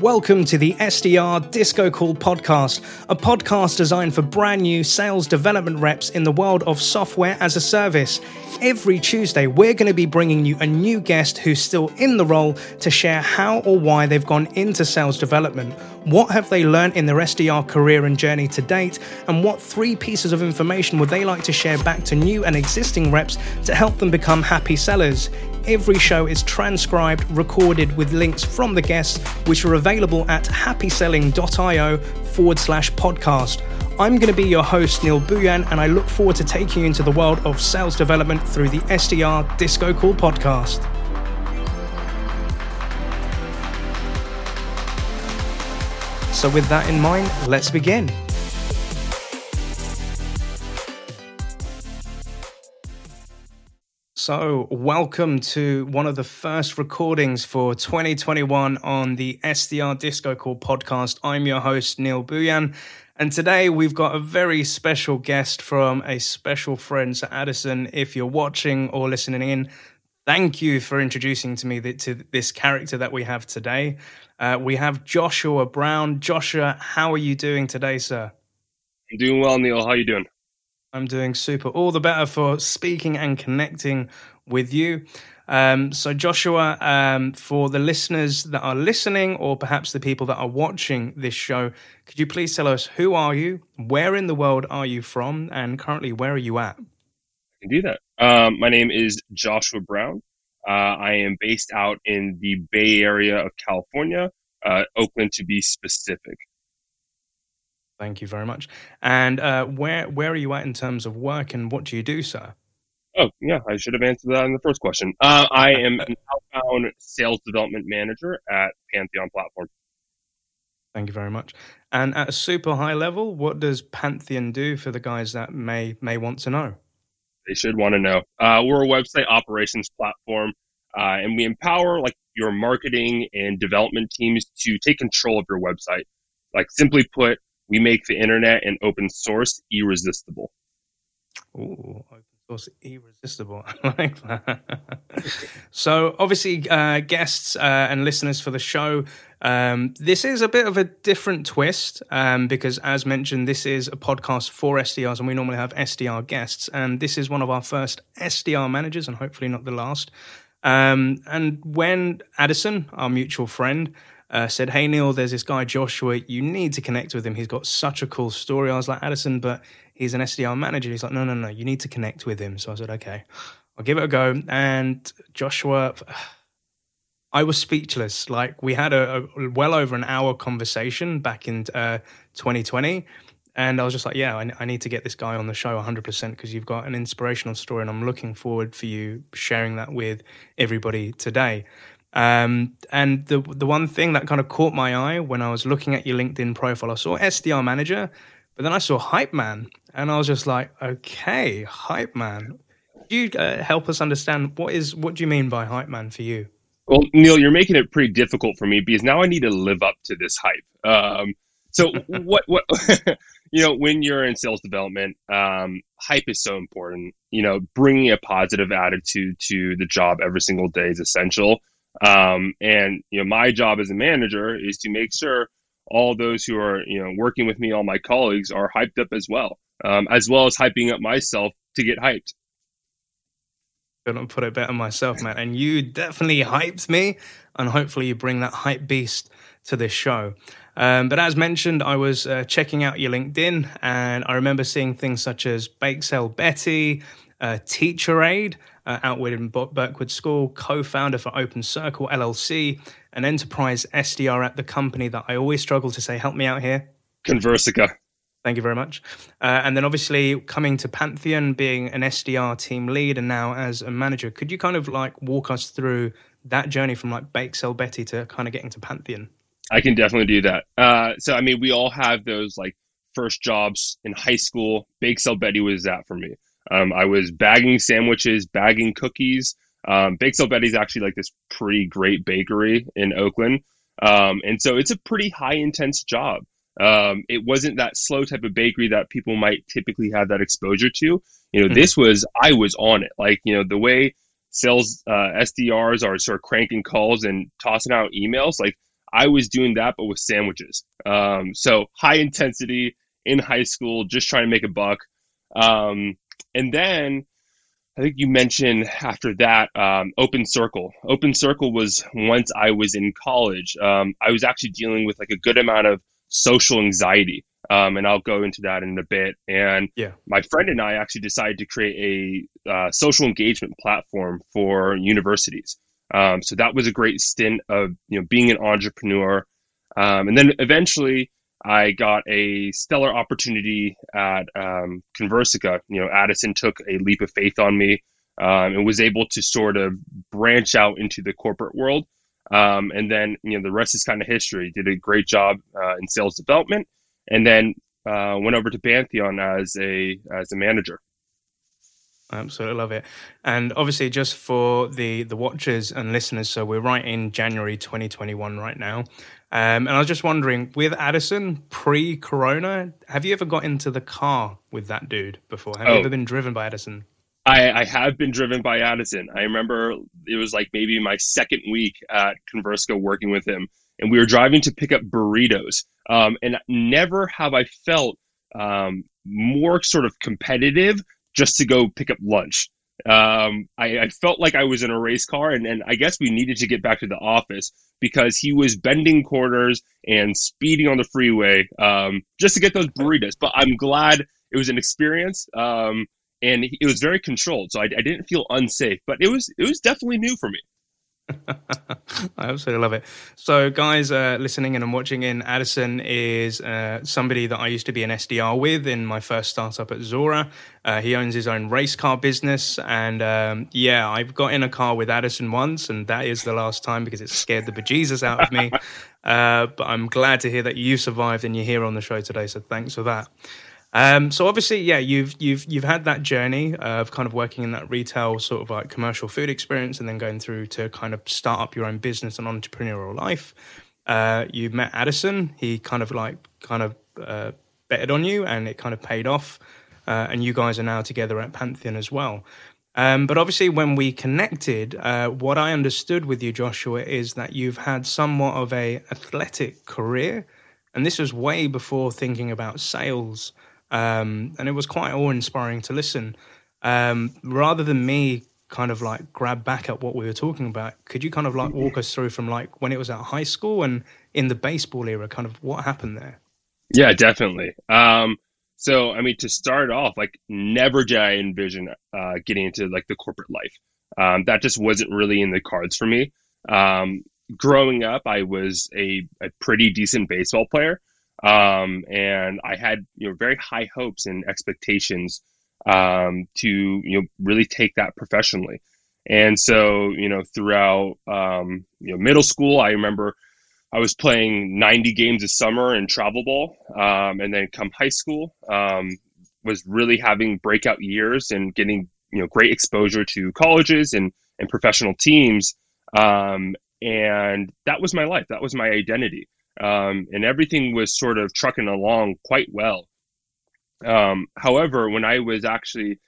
Welcome to the SDR DiscoCall podcast, a podcast designed for brand new sales development reps in the world of software as a service. Every Tuesday, we're going to be bringing you a new guest who's still in the role to share how or why they've gone into sales development. What have they learned in their SDR career and journey to date? And what three pieces of information would they like to share back to new and existing reps to help them become happy sellers? Every show is transcribed, recorded with links from the guests, which are available at happyselling.io forward slash podcast. I'm going to be your host, Neil Buyan, and I look forward to taking you into the world of sales development through the SDR DiscoCall podcast. So, with that in mind, let's begin. So, welcome to one of the first recordings for 2021 on the SDR DiscoCall podcast. I'm your host, Neil Buyan, and today we've got a very special guest from a special friend, Sir Addison. If you're watching or listening in, thank you for introducing to me to this character that we have today. Uh, we have Joshua Brown. Joshua, how are you doing today, sir? I'm doing well, Neil. How are you doing? I'm doing super. All the better for speaking and connecting with you. Um, so, Joshua, um, for the listeners that are listening, or perhaps the people that are watching this show, could you please tell us who are you, where in the world are you from, and currently where are you at? I can do that. Um, my name is Joshua Brown. Uh, I am based out in the Bay Area of California, uh, Oakland to be specific. Thank you very much. And uh, where where are you at in terms of work, and what do you do, sir? Oh, yeah, I should have answered that in the first question. Uh, I am an outbound sales development manager at Pantheon Platform. Thank you very much. And at a super high level, what does Pantheon do for the guys that may may want to know? They should want to know. Uh, we're a website operations platform, uh, and we empower like your marketing and development teams to take control of your website. Like simply put, we make the internet and open source irresistible. Ooh, source irresistible. I like that. so, obviously, uh, guests uh, and listeners for the show, um, this is a bit of a different twist um, because, as mentioned, this is a podcast for SDRs, and we normally have SDR guests. And this is one of our first SDR managers, and hopefully not the last. Um, and when Addison, our mutual friend, uh, said, Hey, Neil, there's this guy, Joshua. You need to connect with him. He's got such a cool story. I was like, Addison, but he's an SDR manager. He's like, No, no, no, you need to connect with him. So I said, Okay, I'll give it a go. And Joshua, I was speechless. Like, we had a, a well over an hour conversation back in uh, 2020. And I was just like, yeah, I, I, need to get this guy on the show 100% because you've got an inspirational story, and I'm looking forward for you sharing that with everybody today. Um, and the the one thing that kind of caught my eye when I was looking at your LinkedIn profile, I saw SDR manager, but then I saw hype man, and I was just like, okay, hype man. Do you uh, help us understand what is what do you mean by hype man for you? Well, Neil, you're making it pretty difficult for me because now I need to live up to this hype. Um, so what what you know when you're in sales development, um, hype is so important. You know, bringing a positive attitude to the job every single day is essential. Um, and you know, my job as a manager is to make sure all those who are you know working with me, all my colleagues, are hyped up as well, um, as well as hyping up myself to get hyped. Couldn't put it better myself, man. And you definitely hyped me, and hopefully you bring that hype beast to this show. Um, but as mentioned, I was uh, checking out your LinkedIn, and I remember seeing things such as Bake Sale Betty, uh, Teacher Aid, uh, Outward in Birkwood School, co founder for Open Circle LLC, an enterprise SDR at the company that I always struggle to say, help me out here. Conversica. Thank you very much. Uh, and then obviously coming to Pantheon, being an SDR team lead and now as a manager, could you kind of like walk us through that journey from like Bake Sale Betty to kind of getting to Pantheon? I can definitely do that. Uh, so, I mean, we all have those like first jobs in high school. Bake Sale Betty was that for me. Um, I was bagging sandwiches, bagging cookies. Um, Bake Sale Betty's actually like this pretty great bakery in Oakland. Um, and so it's a pretty high intense job. Um, it wasn't that slow type of bakery that people might typically have that exposure to. You know, mm-hmm. this was, I was on it. Like, you know, the way sales uh, SDRs are sort of cranking calls and tossing out emails, like I was doing that, but with sandwiches. Um, so high intensity in high school, just trying to make a buck. Um, and then I think you mentioned after that um, Open Circle. Open Circle was once I was in college. Um, I was actually dealing with like a good amount of social anxiety, um, and I'll go into that in a bit. And yeah. my friend and I actually decided to create a uh, social engagement platform for universities. Um, so that was a great stint of you know being an entrepreneur, um, and then eventually I got a stellar opportunity at um, Conversica. You know, Addison took a leap of faith on me um, and was able to sort of branch out into the corporate world. Um, and then, you know, the rest is kind of history. Did a great job uh, in sales development, and then uh, went over to Pantheon as a as a manager. Absolutely love it. And obviously, just for the the watchers and listeners, so we're right in January 2021 right now. Um, and I was just wondering, with Addison pre Corona, have you ever got into the car with that dude before? Have oh. you ever been driven by Addison? I, I, have been driven by Addison. I remember it was like maybe my second week at Conversica working with him, and we were driving to pick up burritos. Um, and never have I felt um, more sort of competitive just to go pick up lunch. Um, I, I, felt like I was in a race car, and, and I guess we needed to get back to the office because he was bending corners and speeding on the freeway um, just to get those burritos. But I'm glad it was an experience, um, and it was very controlled, so I, I didn't feel unsafe. But it was it was definitely new for me. I absolutely love it. So, guys uh, listening and watching in, Addison is uh, somebody that I used to be an SDR with in my first startup at Zora. Uh, he owns his own race car business. And um, yeah, I've got in a car with Addison once, and that is the last time because it scared the bejesus out of me. Uh, but I'm glad to hear that you survived and you're here on the show today. So, thanks for that. Um, so obviously, yeah, you've you've you've had that journey of kind of working in that retail sort of like commercial food experience, and then going through to kind of start up your own business and entrepreneurial life. Uh, you met Addison. He kind of like kind of uh, betted on you, and it kind of paid off. Uh, and you guys are now together at Pantheon as well. Um, but obviously, when we connected, uh, what I understood with you, Joshua, is that you've had somewhat of a athletic career, and this was way before thinking about sales um, and it was quite awe inspiring to listen. Um, rather than me kind of like grab back at what we were talking about, could you kind of like walk us through from like when it was at high school and in the baseball era, kind of what happened there? Yeah, definitely. Um, so, I mean, to start off, like, never did I envision uh, getting into like the corporate life. Um, that just wasn't really in the cards for me. Um, growing up, I was a, a pretty decent baseball player. Um, and I had you know very high hopes and expectations um, to you know really take that professionally. And so you know throughout um, you know middle school, I remember I was playing 90 games a summer in travel ball, um, and then come high school um, was really having breakout years and getting you know great exposure to colleges and and professional teams. Um, and that was my life. That was my identity um, and everything was sort of trucking along quite well. Um, however, when I was actually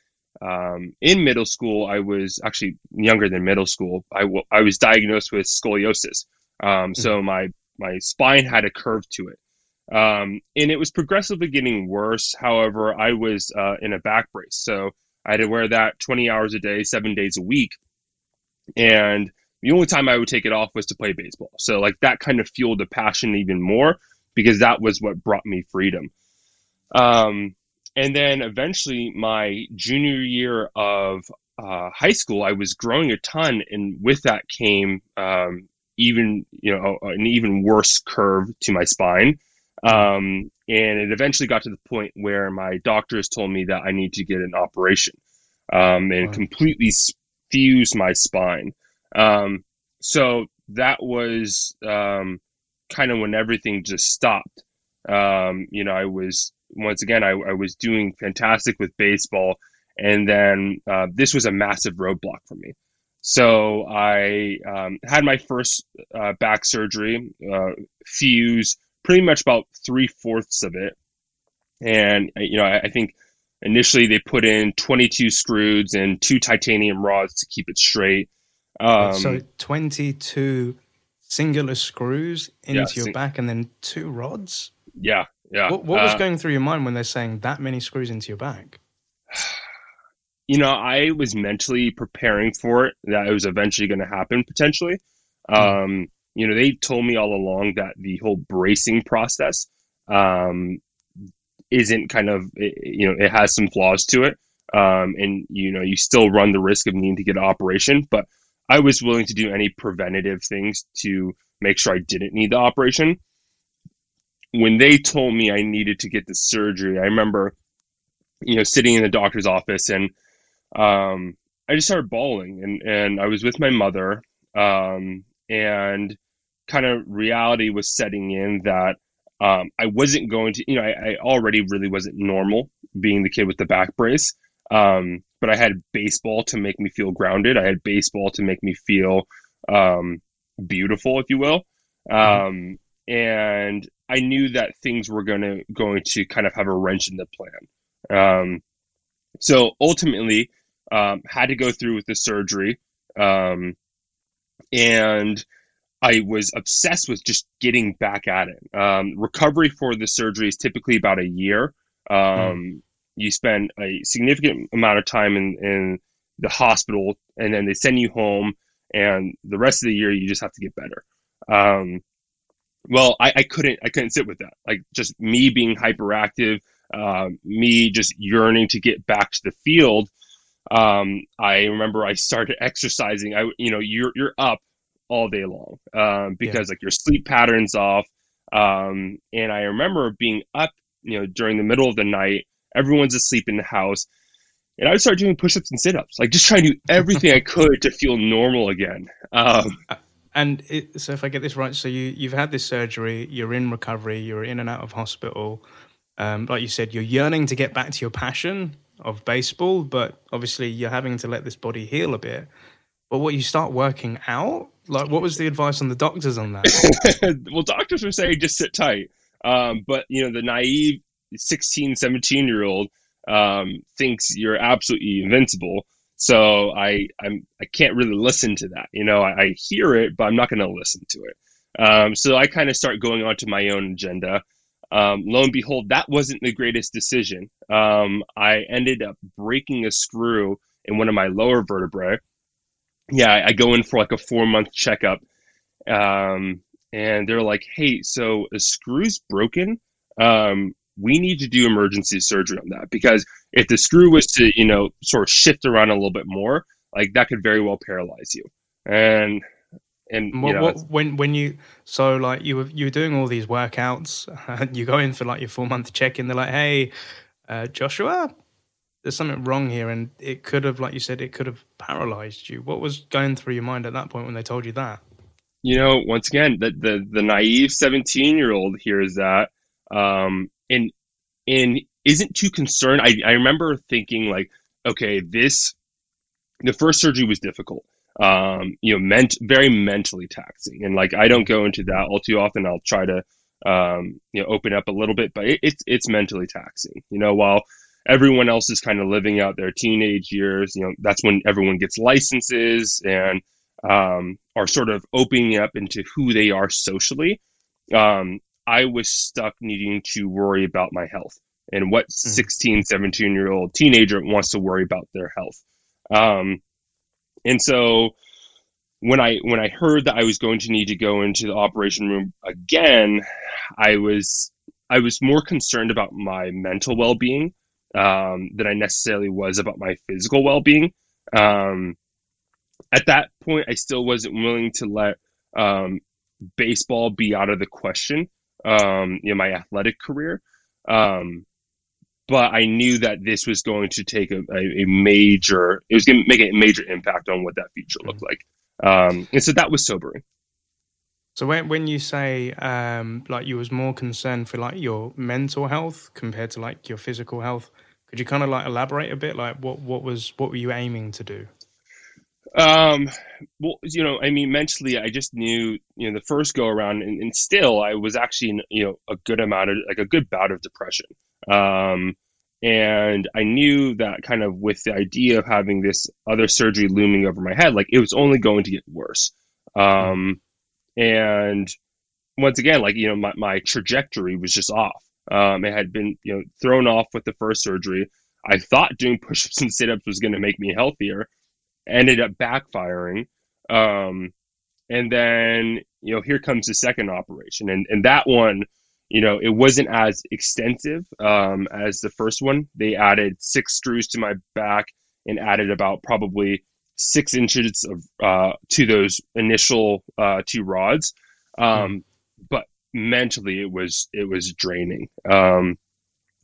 um, in middle school, I was actually younger than middle school. I, w- I was diagnosed with scoliosis. Um, so mm-hmm. my, my spine had a curve to it. Um, and it was progressively getting worse. However, I was uh, in a back brace. So I had to wear that 20 hours a day, seven days a week. And the only time I would take it off was to play baseball. So like that kind of fueled the passion even more because that was what brought me freedom. Um, and then eventually my junior year of uh, high school, I was growing a ton, and with that came um, even you know an even worse curve to my spine. Um, and it eventually got to the point where my doctors told me that I need to get an operation um, and wow. completely fuse my spine. Um, so that was um, kind of when everything just stopped. Um, you know, I was once again I, I, was doing fantastic with baseball, and then uh, this was a massive roadblock for me. So I um, had my first uh, back surgery, uh, fuse pretty much about three fourths of it, and you know I, I think initially they put in 22 screws and two titanium rods to keep it straight. Um, so 22 singular screws into Yeah, your sing- back and then two rods. Yeah, yeah. What, what was Uh, going through your mind when they're saying that many screws into your back? you know, I was mentally preparing for it that it was eventually going to happen potentially. Um, you know, they told me all along that the whole bracing process um, isn't kind of, you know, it has some flaws to it. Um, and, you know, you still run the risk of needing to get an operation, but I was willing to do any preventative things to make sure I didn't need the operation. When they told me I needed to get the surgery, I remember, you know, sitting in the doctor's office and um, I just started bawling, and and I was with my mother, um, and kind of reality was setting in that um, I wasn't going to, you know, I, I already really wasn't normal being the kid with the back brace, um, but I had baseball to make me feel grounded. I had baseball to make me feel um, beautiful, if you will, um, and I knew that things were going to going to kind of have a wrench in the plan. Um, so ultimately, um, had to go through with the surgery, um, and I was obsessed with just getting back at it. Um, recovery for the surgery is typically about a year. Um, You spend a significant amount of time in, in the hospital, and then they send you home, and the rest of the year you just have to get better. Um, well, I, I couldn't I couldn't sit with that. Like just me being hyperactive, um, me just yearning to get back to the field. Um, I remember I started exercising. I you know you're you're up all day long um, because like your sleep patterns off. Um, and I remember being up you know during the middle of the night. Everyone's asleep in the house. And I would start doing push-ups and sit-ups, like just trying to do everything I could to feel normal again. Um, And it, so, if I get this right, so you you've had this surgery, you're in recovery, you're in and out of hospital. Um, like you said, you're yearning to get back to your passion of baseball, but obviously you're having to let this body heal a bit. But what you start working out? Like, what was the advice on the doctors on that? well, doctors were saying just sit tight. Um, but, you know, the naive 16, 17 year old um, thinks you're absolutely invincible. So I, I'm, I can't really listen to that. You know, I, I hear it, but I'm not going to listen to it. Um, so I kind of start going on to my own agenda. Um, lo and behold, that wasn't the greatest decision. Um, I ended up breaking a screw in one of my lower vertebrae. Yeah, I, I go in for like a four month checkup. Um, and they're like, hey, so a screw's broken. Um, we need to do emergency surgery on that because if the screw was to, you know, sort of shift around a little bit more, like that could very well paralyze you. And and What, know, what, when when you so like you were you were doing all these workouts, and you go in for like your four month check in. They're like, "Hey, uh, Joshua, there's something wrong here," and it could have, like you said, it could have paralyzed you. What was going through your mind at that point when they told you that? you know, once again, the the, the naive seventeen year old hears that, um, and and isn't too concerned. I I remember thinking like, okay, this the first surgery was difficult. Um, you know, meant very mentally taxing, and like I don't go into that all too often. I'll try to um, you know open up a little bit, but it, it's it's mentally taxing. You know, while everyone else is kind of living out their teenage years, you know, that's when everyone gets licenses and um, are sort of opening up into who they are socially. Um, I was stuck needing to worry about my health and what 16, 17 year old teenager wants to worry about their health. Um, and so when I when I heard that I was going to need to go into the operation room again, I was I was more concerned about my mental well being um, than I necessarily was about my physical well being. Um, at that point, I still wasn't willing to let um, baseball be out of the question. Um, you know, my athletic career. Um, but I knew that this was going to take a, a, a major, it was going to make a major impact on what that future looked like. Um, and so that was sobering. So when when you say um, like you was more concerned for like your mental health compared to like your physical health, could you kind of like elaborate a bit? Like what what was what were you aiming to do? Um, well, you know, I mean, mentally, I just knew, you know, the first go around, and, and still, I was actually, in, you know, a good amount of like a good bout of depression. Um, and I knew that kind of with the idea of having this other surgery looming over my head, like it was only going to get worse. Um, and once again, like you know, my, my trajectory was just off. Um, it had been you know thrown off with the first surgery. I thought doing push-ups and sit-ups was going to make me healthier. Ended up backfiring. Um, and then you know here comes the second operation, and and that one, you know, it wasn't as extensive um, as the first one. They added six screws to my back and added about probably six inches of uh, to those initial uh, two rods. Um, but mentally, it was it was draining. Um,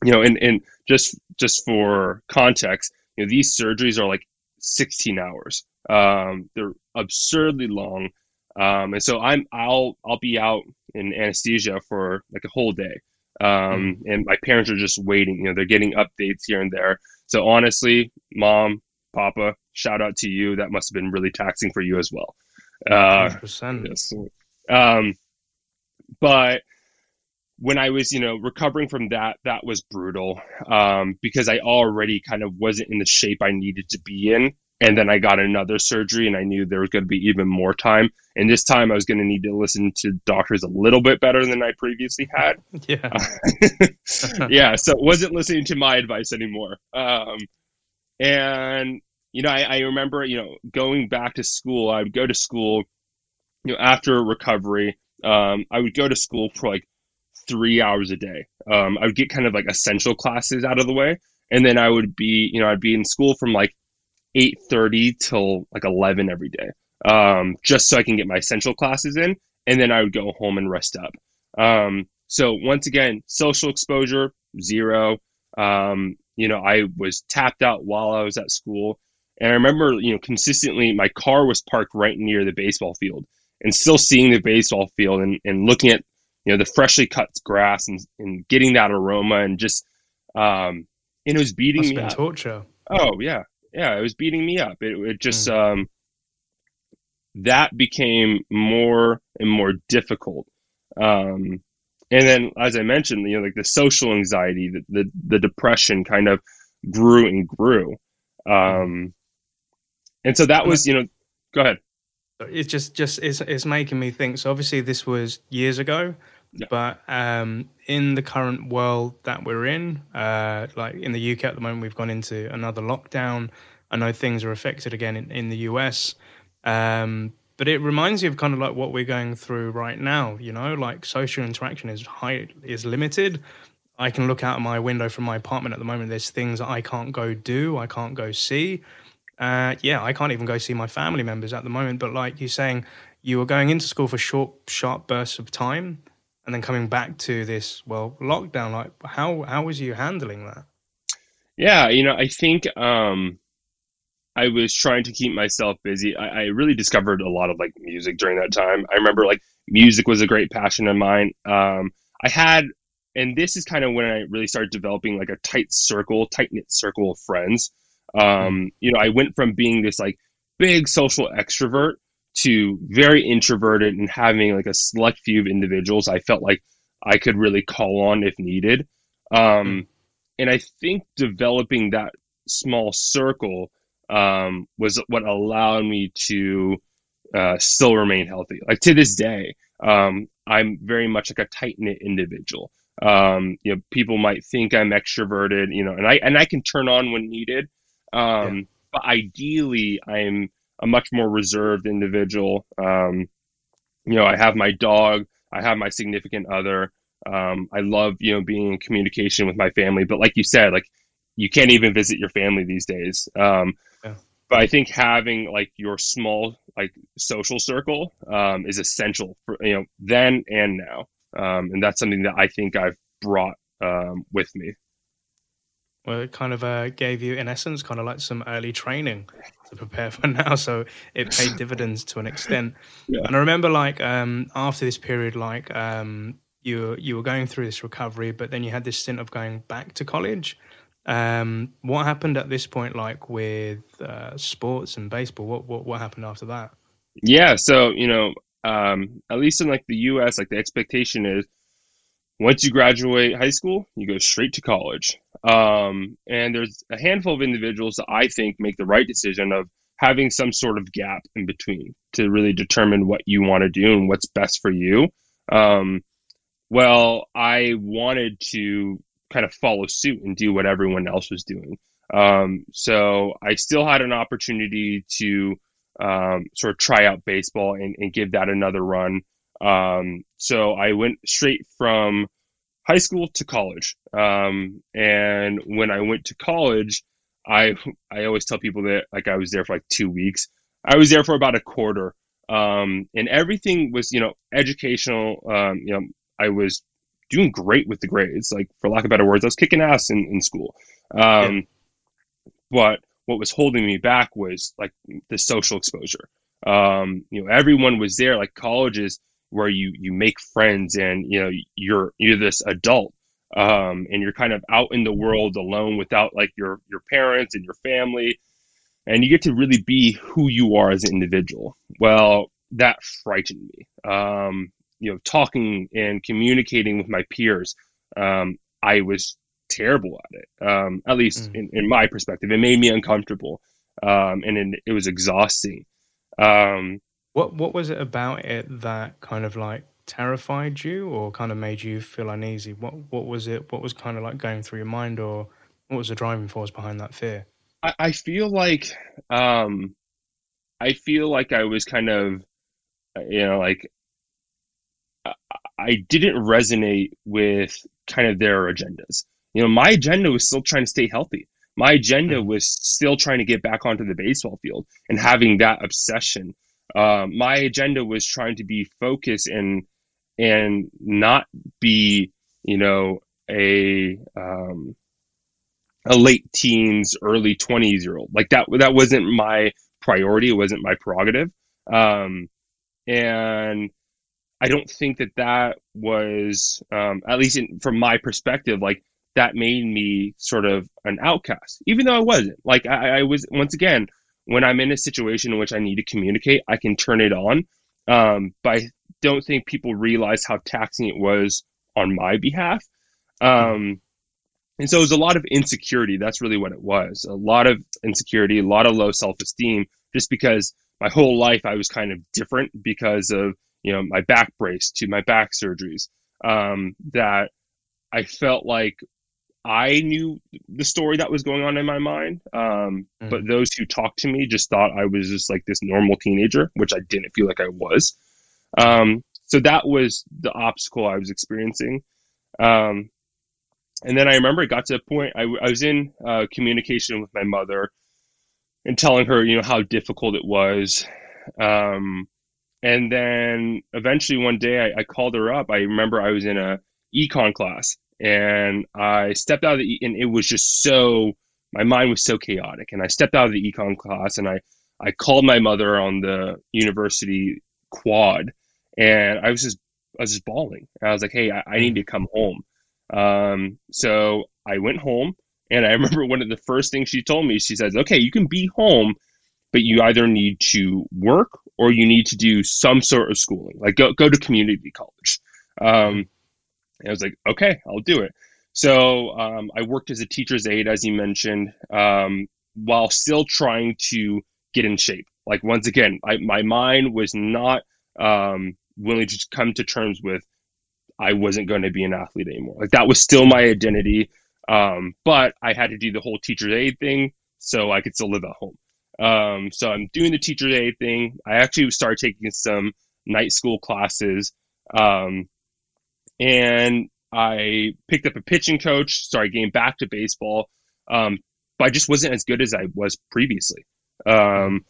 you know, and and just just for context, you know, these surgeries are like 16 hours. Um, they're absurdly long, um, and so I'm I'll I'll be out in anesthesia for like a whole day. Um, mm. and my parents are just waiting. You know, they're getting updates here and there. So honestly, mom, papa, shout out to you. That must have been really taxing for you as well. Uh, yes. Um, but when I was, you know, recovering from that, that was brutal um, because I already kind of wasn't in the shape I needed to be in. And then I got another surgery and I knew there was going to be even more time. And this time I was going to need to listen to doctors a little bit better than I previously had. Yeah. yeah. So it wasn't listening to my advice anymore. Um, and, you know, I, I remember, you know, going back to school, I would go to school, you know, after recovery um, I would go to school for like three hours a day. Um, I would get kind of like essential classes out of the way, and then I would be, you know, I'd be in school from like eight thirty till like eleven every day, um, just so I can get my essential classes in, and then I would go home and rest up. Um, so once again, social exposure zero. Um, you know, I was tapped out while I was at school, and I remember, you know, consistently my car was parked right near the baseball field and still seeing the baseball field and, and looking at you know the freshly cut grass and, and getting that aroma and just um and it was beating Must me up. torture. Oh yeah, yeah, it was beating me up. It, it just mm. um that became more and more difficult. Um, and then, as I mentioned, you know, like the social anxiety, the the, the depression kind of grew and grew. Um, and so that was, you know, go ahead it's just just it's, it's making me think. So obviously this was years ago yeah. but um, in the current world that we're in uh, like in the uk at the moment we've gone into another lockdown. I know things are affected again in, in the us um, but it reminds you of kind of like what we're going through right now you know? Like social interaction is high is limited. I can look out of my window from my apartment at the moment. There's things i can't go do i can't go see uh, yeah, I can't even go see my family members at the moment. But like you're saying, you were going into school for short, sharp bursts of time, and then coming back to this well lockdown. Like, how how was you handling that? Yeah, you know, I think um, I was trying to keep myself busy. I, I, really discovered a lot of like music during that time. I remember like music was a great passion of mine. Um, I had, and this is kind of when I really started developing like a tight circle, tight knit circle of friends. Um, you know, I went from being this like big social extrovert to very introverted and having like a select few of individuals I felt like I could really call on if needed. Um, and I think developing that small circle um, was what allowed me to uh, still remain healthy. Like to this day, um, I'm very much like a tight knit individual. Um, you know, people might think I'm extroverted, you know, and I and I can turn on when needed, um, yeah. But ideally, I'm a much more reserved individual. Um, you know, I have my dog, I have my significant other. Um, I love, you know, being in communication with my family. But like you said, like you can't even visit your family these days. Um, yeah. But I think having like your small like social circle um, is essential for you know then and now, um, and that's something that I think I've brought um, with me. Well, it kind of uh, gave you, in essence, kind of like some early training to prepare for now. So it paid dividends to an extent. Yeah. And I remember, like um, after this period, like um, you you were going through this recovery, but then you had this stint of going back to college. Um, what happened at this point, like with uh, sports and baseball? What, what what happened after that? Yeah, so you know, um, at least in like the U.S., like the expectation is once you graduate high school, you go straight to college. Um, and there's a handful of individuals that I think make the right decision of having some sort of gap in between to really determine what you want to do and what's best for you. Um, well, I wanted to kind of follow suit and do what everyone else was doing. Um, so I still had an opportunity to um, sort of try out baseball and, and give that another run. Um, so I went straight from high school to college. Um, and when I went to college, I I always tell people that like I was there for like two weeks. I was there for about a quarter, um, and everything was you know educational. Um, you know, I was doing great with the grades. Like for lack of better words, I was kicking ass in in school. Um. But what was holding me back was like the social exposure. Um, you know, everyone was there. Like colleges where you you make friends and you know you're you're this adult um, and you're kind of out in the world alone without like your your parents and your family and you get to really be who you are as an individual. Well that frightened me. Um, you know talking and communicating with my peers um, i was terrible at it um, at least mm. in, in, my perspective. It made me uncomfortable um, and it, it was exhausting. Um, what what was it about it that kind of like terrified you or kind of made you feel uneasy? What what was it? What was kind of like going through your mind, or what was the driving force behind that fear? I, I feel like um, I feel like I was kind of you know like I didn't resonate with kind of their agendas. You know, my agenda was still trying to stay healthy. My agenda mm. was still trying to get back onto the baseball field and having that obsession um, my agenda was trying to be focused and and not be you know a um, a late teens early 20s year old. Like that that wasn't my priority. It wasn't my prerogative. Um, and i don't think that that was um, at least in, from my perspective like that made me sort of an outcast even though i wasn't. Like I, I was once again when I'm in a situation in which I need to communicate, I can turn it on. Um, but I don't think people realize how taxing it was on my behalf. Um, and so it was a lot of insecurity. That's really what it was. A lot of insecurity, a lot of low self esteem, just because my whole life I was kind of different because of, you know, my back brace to my back surgeries. Um, that I felt like I knew the story that was going on in my mind, um, mm. but those who talked to me just thought I was just like this normal teenager, which I didn't feel like I was. Um, so that was the obstacle I was experiencing. Um, and then I remember it got to a point I, I was in uh, communication with my mother and telling her, you know, how difficult it was. Um, and then eventually one day I, I called her up. I remember I was in a econ class and I stepped out of the and it was just so my mind was so chaotic and I stepped out of the econ class and I I called my mother on the university quad and I was just I was just bawling. I was like, hey, I, I need to come home. Um, so I went home and I remember one of the first things she told me, she says, okay, you can be home, but you either need to work or you need to do some sort of schooling, like go, go to community college. Um, and I was like, okay, I'll do it. So um, I worked as a teacher's aide, as you mentioned, um, while still trying to get in shape. Like once again, I, my mind was not um, willing to come to terms with I wasn't going to be an athlete anymore. Like that was still my identity, um, but I had to do the whole teacher's aide thing so I could still live at home. Um, so I'm doing the teacher's aide thing. I actually started taking some night school classes. Um, and I picked up a pitching coach, started getting back to baseball, um, but I just wasn't as good as I was previously. Um,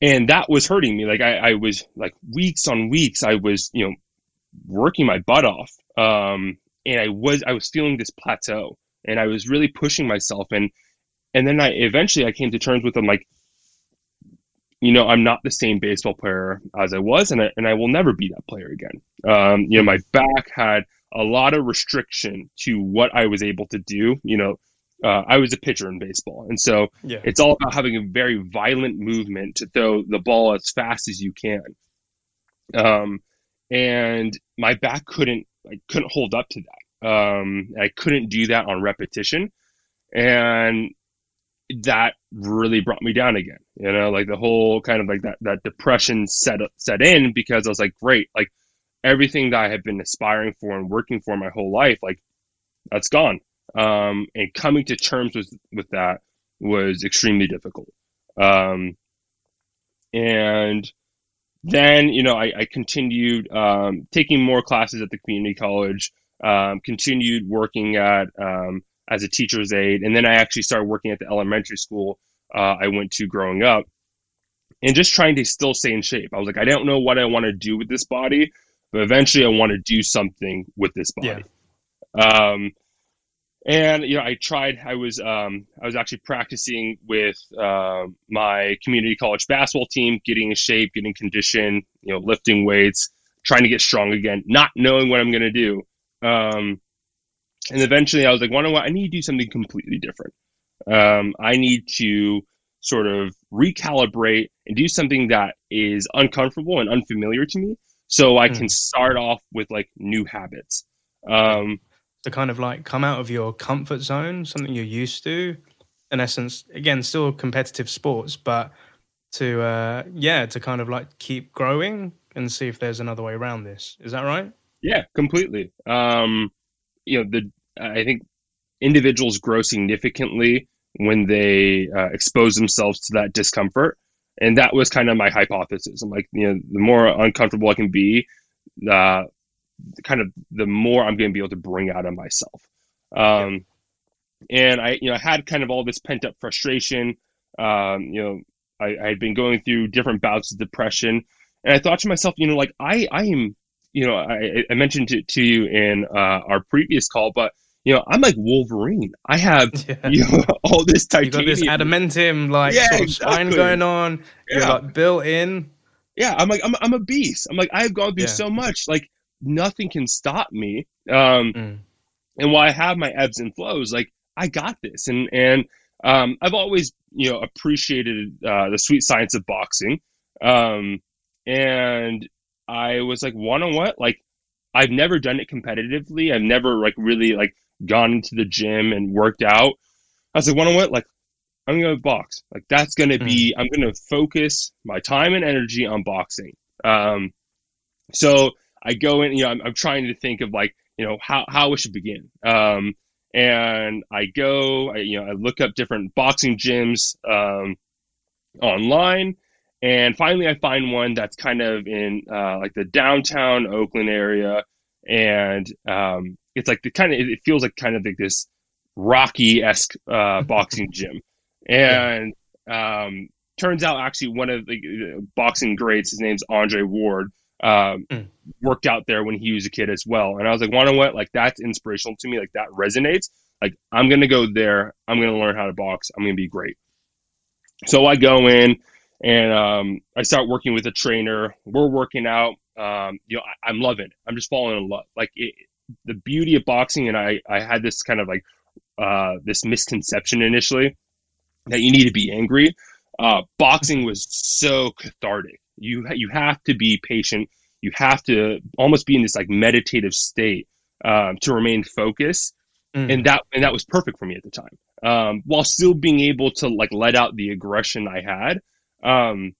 and that was hurting me. Like I, I, was like weeks on weeks, I was, you know, working my butt off. Um, and I was, I was feeling this plateau and I was really pushing myself. And, and then I eventually I came to terms with them like, you know, I'm not the same baseball player as I was, and I, and I will never be that player again. Um, you know, my back had a lot of restriction to what I was able to do. You know, uh, I was a pitcher in baseball, and so yeah. it's all about having a very violent movement to throw the ball as fast as you can. Um, and my back couldn't, I couldn't hold up to that. Um, I couldn't do that on repetition, and that really brought me down again. You know, like the whole kind of like that that depression set set in because I was like, great, like everything that I had been aspiring for and working for my whole life, like that's gone. Um, and coming to terms with with that was extremely difficult. Um, and then you know I, I continued um, taking more classes at the community college, um, continued working at um, as a teacher's aide, and then I actually started working at the elementary school uh, I went to growing up, and just trying to still stay in shape. I was like, I don't know what I want to do with this body, but eventually I want to do something with this body. Yeah. Um, and you know, I tried. I was um, I was actually practicing with uh, my community college basketball team, getting in shape, getting condition, you know, lifting weights, trying to get strong again, not knowing what I'm going to do. Um, and eventually, I was like, "Why don't I need to do something completely different? Um, I need to sort of recalibrate and do something that is uncomfortable and unfamiliar to me, so I mm. can start off with like new habits." Um, to kind of like come out of your comfort zone, something you're used to. In essence, again, still competitive sports, but to uh, yeah, to kind of like keep growing and see if there's another way around this. Is that right? Yeah, completely. Um, you know, the I think individuals grow significantly when they uh, expose themselves to that discomfort, and that was kind of my hypothesis. I'm like, you know, the more uncomfortable I can be, uh, kind of the more I'm going to be able to bring out of myself. Um, and I, you know, I had kind of all this pent up frustration. Um, you know, I, I had been going through different bouts of depression, and I thought to myself, you know, like I, I am, you know, I, I mentioned it to you in uh, our previous call, but you know, I'm like Wolverine. I have yeah. you know all this titanium, you got this adamantium like yeah, sort of exactly. spine going on. Yeah. You're like built in. Yeah, I'm like I'm I'm a beast. I'm like I've gone through yeah. so much. Like nothing can stop me. Um, mm. And while I have my ebbs and flows, like I got this, and and um, I've always you know appreciated uh, the sweet science of boxing, um, and I was like, one on what? Like I've never done it competitively. I've never like really like gone into the gym and worked out. I was like, one on what? Like I'm gonna box. Like that's gonna mm. be. I'm gonna focus my time and energy on boxing. Um, so I go in, you know, I'm, I'm trying to think of like, you know, how, how I should begin. Um, and I go, I, you know, I look up different boxing gyms um, online, and finally I find one that's kind of in uh, like the downtown Oakland area, and um, it's like the kind of it feels like kind of like this Rocky esque uh, boxing gym, and um, turns out actually one of the uh, boxing greats, his name's Andre Ward um, mm. worked out there when he was a kid as well. And I was like, you know what? Like that's inspirational to me. Like that resonates. Like I'm gonna go there. I'm gonna learn how to box. I'm gonna be great. So I go in and um, I start working with a trainer. We're working out. Um, you know, I, am loving it. I'm just falling in love. Like it, the beauty of boxing, and I I had this kind of like uh, this misconception initially that you need to be angry. Uh, boxing was so cathartic you you have to be patient. You have to almost be in this like meditative state um, to remain focused, mm. and that and that was perfect for me at the time. Um, while still being able to like let out the aggression I had, um,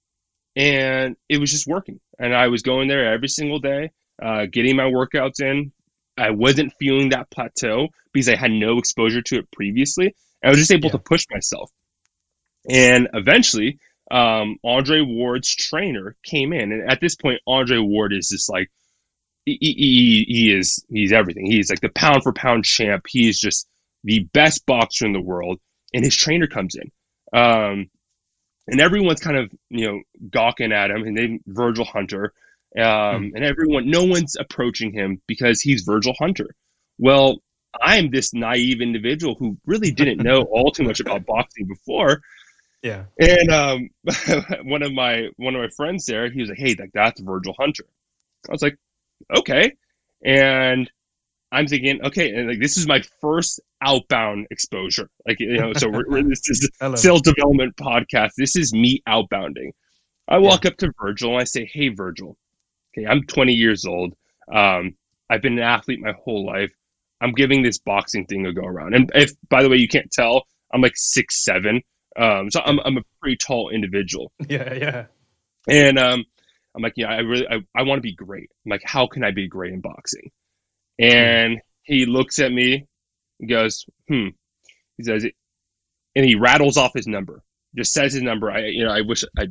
and it was just working. And I was going there every single day, uh, getting my workouts in. I wasn't feeling that plateau because I had no exposure to it previously. I was just able yeah. to push myself. And eventually, um, Andre Ward's trainer came in, and at this point, Andre Ward is just like he, he, he is he's everything. He's like the pound for pound champ. He's just the best boxer in the world, and his trainer comes in, um, and everyone's kind of you know gawking at him, and they Virgil Hunter, um, mm. and everyone, no one's approaching him because he's Virgil Hunter. Well, I'm this naive individual who really didn't know all too much about boxing before. Yeah. And um, one of my one of my friends there, he was like, "Hey, like that's Virgil Hunter." I was like, "Okay," and I'm thinking, okay, and like this is my first outbound exposure. Like you know, so we're, we're, this is sales development podcast. This is me outbounding. I walk yeah. up to Virgil and I say, "Hey, Virgil. Okay, I'm 20 years old. Um, I've been an athlete my whole life. I'm giving this boxing thing a go around. And if, by the way, you can't tell, I'm like six seven. Um, so I'm I'm a pretty tall individual. Yeah, yeah. And um, I'm like, yeah, I really I, I want to be great. I'm like, how can I be great in boxing? And he looks at me, and goes, hmm. He says, and he rattles off his number. Just says his number. I you know I wish I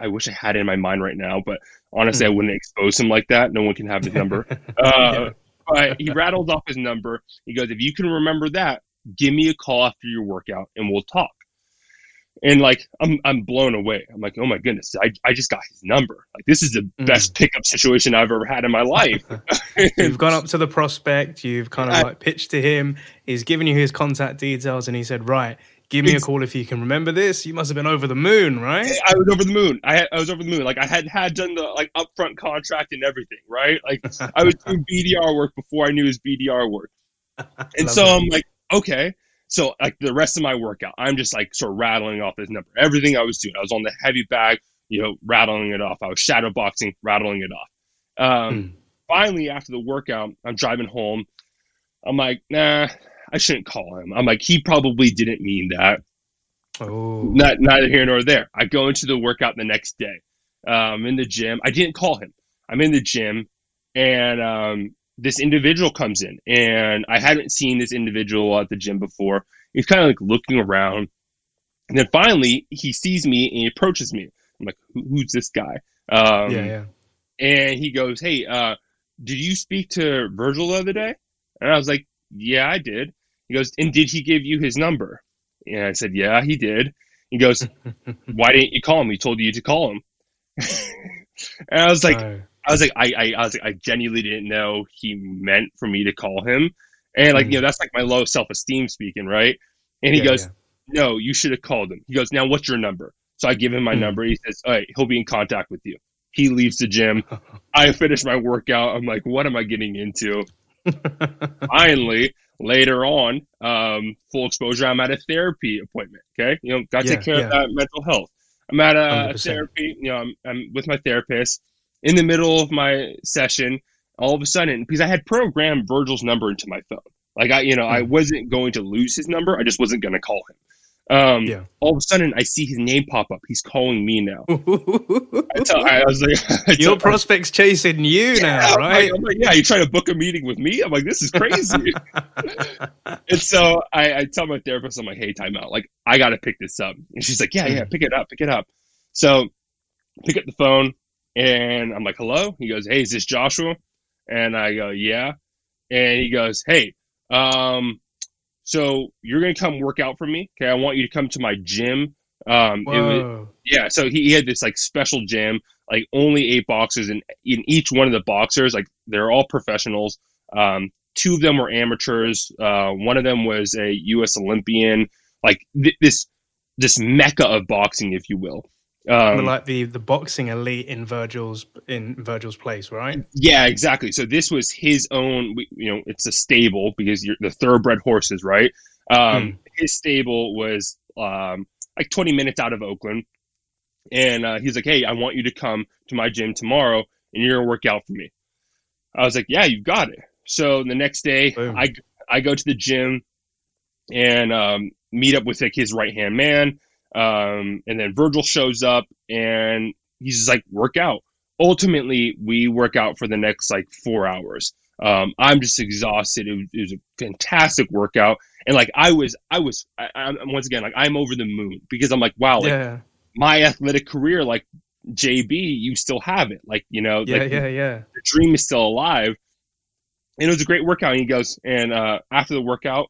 I wish I had it in my mind right now, but honestly, I wouldn't expose him like that. No one can have his number. Uh, but he rattles off his number. He goes, if you can remember that, give me a call after your workout and we'll talk. And like I'm I'm blown away. I'm like, oh my goodness, I, I just got his number. Like this is the Mm. best pickup situation I've ever had in my life. You've gone up to the prospect, you've kind of I- like pitched to him, he's given you his contact details, and he said, Right, give me a call if you can remember this. You must have been over the moon, right? I was over the moon. I, had, I was over the moon. Like I had had done the like upfront contract and everything, right? Like I was doing BDR work before I knew his BDR work. And Love so. I'm like, okay. So like the rest of my workout, I'm just like sort of rattling off this number. Everything I was doing, I was on the heavy bag, you know, rattling it off. I was shadow boxing, rattling it off. Um, Hmm. Finally, after the workout, I'm driving home. I'm like, nah, I shouldn't call him. I'm like, he probably didn't mean that Oh, not neither here nor there. I go into the workout the next day. Um, in the gym. I didn't call him. I'm in the gym, and um, this individual comes in, and I hadn't seen this individual at the gym before. He's kind of like looking around, and then finally he sees me and he approaches me. I'm like, "Who's this guy?" Um, yeah, yeah. and he goes, "Hey, uh, did you speak to Virgil the other day?" And I was like, "Yeah, I did." He goes, "And did he give you his number?" And I said, "Yeah, he did." He goes, "Why didn't you call him? He told you to call him." and I was like, No. I was like, I, I, I was like, I genuinely didn't know he meant for me to call him, and like, Mm. you know, that's like my low self esteem speaking, right? And he Yeah, goes, yeah. "No, you should have called him." He goes, "Now, what's your number?" So I give him my Hmm. number. He says, "All right, he'll be in contact with you." He leaves the gym. I finish my workout. I'm like, what am I getting into? Finally, later on, um, full exposure. I'm at a therapy appointment. Okay, you know, got to Yeah, take care of that mental health. I'm at a, a 100%. therapy. You know, I'm, I'm with my therapist. In the middle of my session, all of a sudden, because I had programmed Virgil's number into my phone, like I, you know, I Hmm. wasn't going to lose his number. I just wasn't going to call him. Um, Yeah. All of a sudden, I see his name pop up. He's calling me now. I, tell, I was like, I Your prospect's chasing you now, I'm right? Like, I'm like, yeah, you trying to book a meeting with me? I'm like, this is crazy. and so I, I tell my therapist, I'm like, hey, time out. Like, I got to pick this up. And she's like, yeah, yeah, pick it up, pick it up. So pick up the phone and I'm like, hello? He goes, hey, is this Joshua? And I go, yeah. And he goes, hey, um, so you're going to come work out for me. Okay. I want you to come to my gym. Um, was, yeah, so he, he had this like special gym, like only eight boxers, and in each one of the boxers, like they're all professionals. Um, two of them were amateurs. Uh, one of them was a U.S. Olympian. Like th- this, this mecca of boxing, if you will. Um, like the the boxing elite in Virgil's in Virgil's place, right? yeah, exactly. So this was his own. You know, it's a stable because you're the thoroughbred horses, right? Um, His stable was um, like 20 minutes out of Oakland, and uh, he's like, "Hey, I want you to come to my gym tomorrow, and you're gonna work out for me." I was like, "Yeah, you got it." So the next day, Boom. I I go to the gym and um, meet up with like his right hand man, um, and then Virgil shows up and he's like, "Work out." Ultimately, we work out for the next like four hours. Um, I'm just exhausted. It was, it was a fantastic workout, and like I was, I was, I, I'm once again like I'm over the moon because I'm like, wow, like yeah, my athletic career, like JB, you still have it. Like you know, yeah, like yeah, yeah. the dream is still alive. And it was a great workout. And he goes, and uh, after the workout,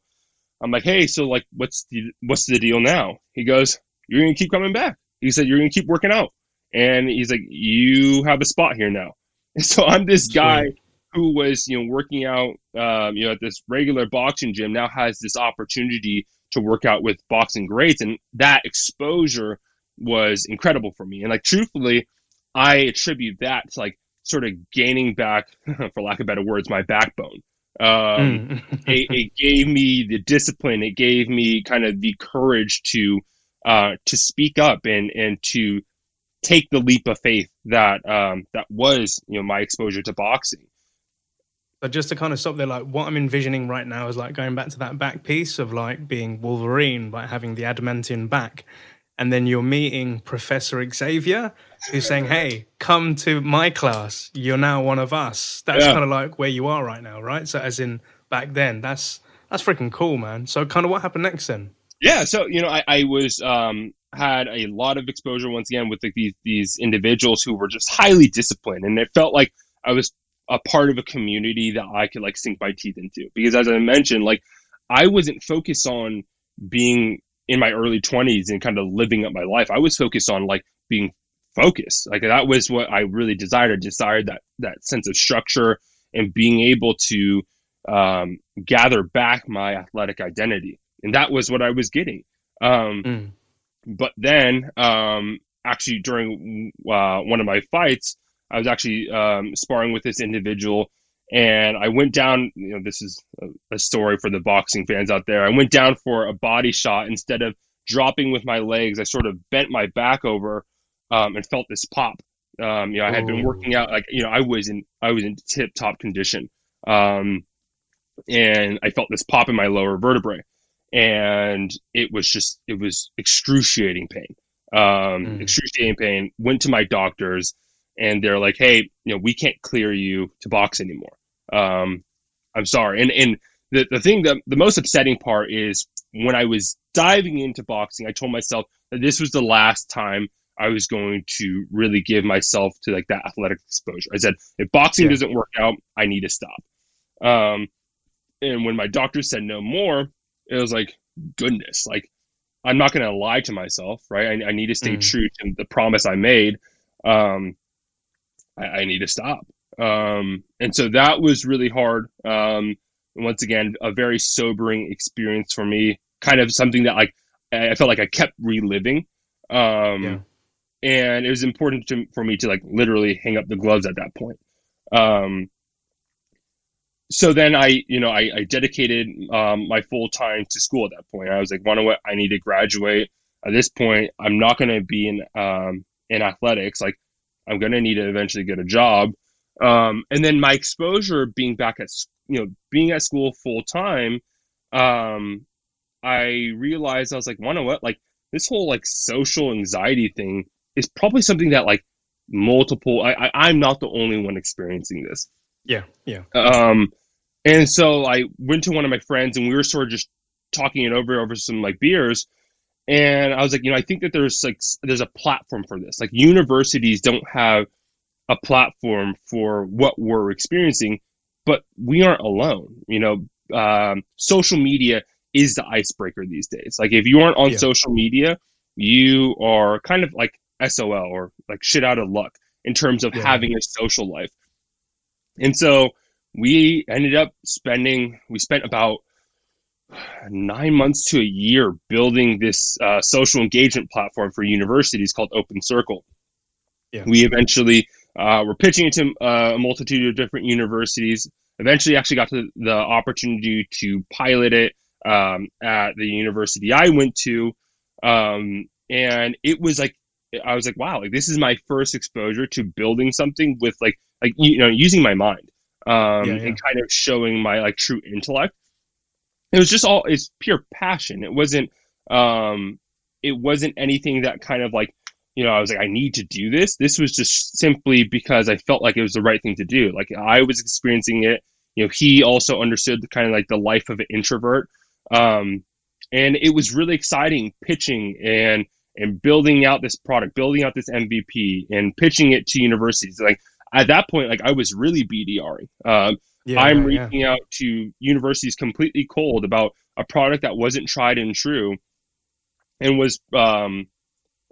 I'm like, hey, so like, what's the what's the deal now? He goes, you're gonna keep coming back. He said, you're gonna keep working out. And he's like, you have a spot here now. And so I'm this guy who was, you know, working out, um, you know, at this regular boxing gym now has this opportunity to work out with boxing greats, and that exposure was incredible for me. And like, truthfully, I attribute that to like sort of gaining back, for lack of better words, my backbone. Um, Mm. it, it gave me the discipline. It gave me kind of the courage to uh, to speak up and and to take the leap of faith that um, that was you know my exposure to boxing. So just to kind of stop there, like what I'm envisioning right now is like going back to that back piece of like being Wolverine, like having the adamantium back, and then you're meeting Professor Xavier, who's saying, "Hey, come to my class. You're now one of us." That's yeah. kind of like where you are right now, right? So as in back then, that's that's freaking cool, man. So kind of what happened next then? Yeah, so you know, I, I was um, had a lot of exposure once again with like, these these individuals who were just highly disciplined, and it felt like I was a part of a community that I could like sink my teeth into. Because as I mentioned, like I wasn't focused on being in my early 20s and kind of living up my life. I was focused on like being focused. Like that was what I really desired. I desired that that sense of structure and being able to um, gather back my athletic identity, and that was what I was getting. Um, mm. But then, um, actually, during uh, one of my fights, I was actually um, sparring with this individual, and I went down. You know, this is a, a, story for the boxing fans out there. I went down for a body shot instead of dropping with my legs. I sort of bent my back over um, and felt this pop. Um, you know, I had been working out like you know I was in I was in tip top condition, um, and I felt this pop in my lower vertebrae, and it was just it was excruciating pain, um, mm. excruciating pain. Went to my doctors and they're like, "Hey, you know, we can't clear you to box anymore." Um, I'm sorry. And and the the thing that the most upsetting part is when I was diving into boxing, I told myself that this was the last time I was going to really give myself to like that athletic exposure. I said, if boxing yeah. doesn't work out, I need to stop. Um, and when my doctor said no more, it was like, goodness, like I'm not going to lie to myself, right? I, I need to stay mm. true to the promise I made. Um, I, I need to stop. Um, and so that was really hard. Um, once again, a very sobering experience for me. Kind of something that like I felt like I kept reliving. Um, yeah. And it was important to, for me to like literally hang up the gloves at that point. Um, so then I, you know, I, I dedicated um, my full time to school at that point. I was like, "Want what? I need to graduate. At this point, I'm not going to be in um, in athletics. Like, I'm going to need to eventually get a job. Um, and then my exposure being back at, you know, being at school full time, um, I realized I was like, "Wanna what? Like this whole like social anxiety thing is probably something that like multiple. I, I I'm not the only one experiencing this. Yeah, yeah. Um, and so I went to one of my friends, and we were sort of just talking it over over some like beers, and I was like, you know, I think that there's like there's a platform for this. Like universities don't have a platform for what we're experiencing, but we aren't alone. You know, um, social media is the icebreaker these days. Like if you aren't on yeah. social media, you are kind of like SOL or like shit out of luck in terms of yeah. having a social life. And so we ended up spending, we spent about nine months to a year building this uh, social engagement platform for universities called Open Circle. Yeah. We eventually uh, were pitching it to uh, a multitude of different universities. Eventually, actually got to the opportunity to pilot it um, at the university I went to, um, and it was like I was like, wow, like this is my first exposure to building something with like like you know using my mind um, yeah, yeah. and kind of showing my like true intellect it was just all it's pure passion. It wasn't um it wasn't anything that kind of like you know, I was like, I need to do this. This was just simply because I felt like it was the right thing to do. Like I was experiencing it. You know, he also understood the kind of like the life of an introvert. Um, and it was really exciting pitching and and building out this product, building out this MVP, and pitching it to universities. Like at that point, like I was really BDRing. Um, yeah, I'm yeah, reaching yeah. out to universities completely cold about a product that wasn't tried and true, and was um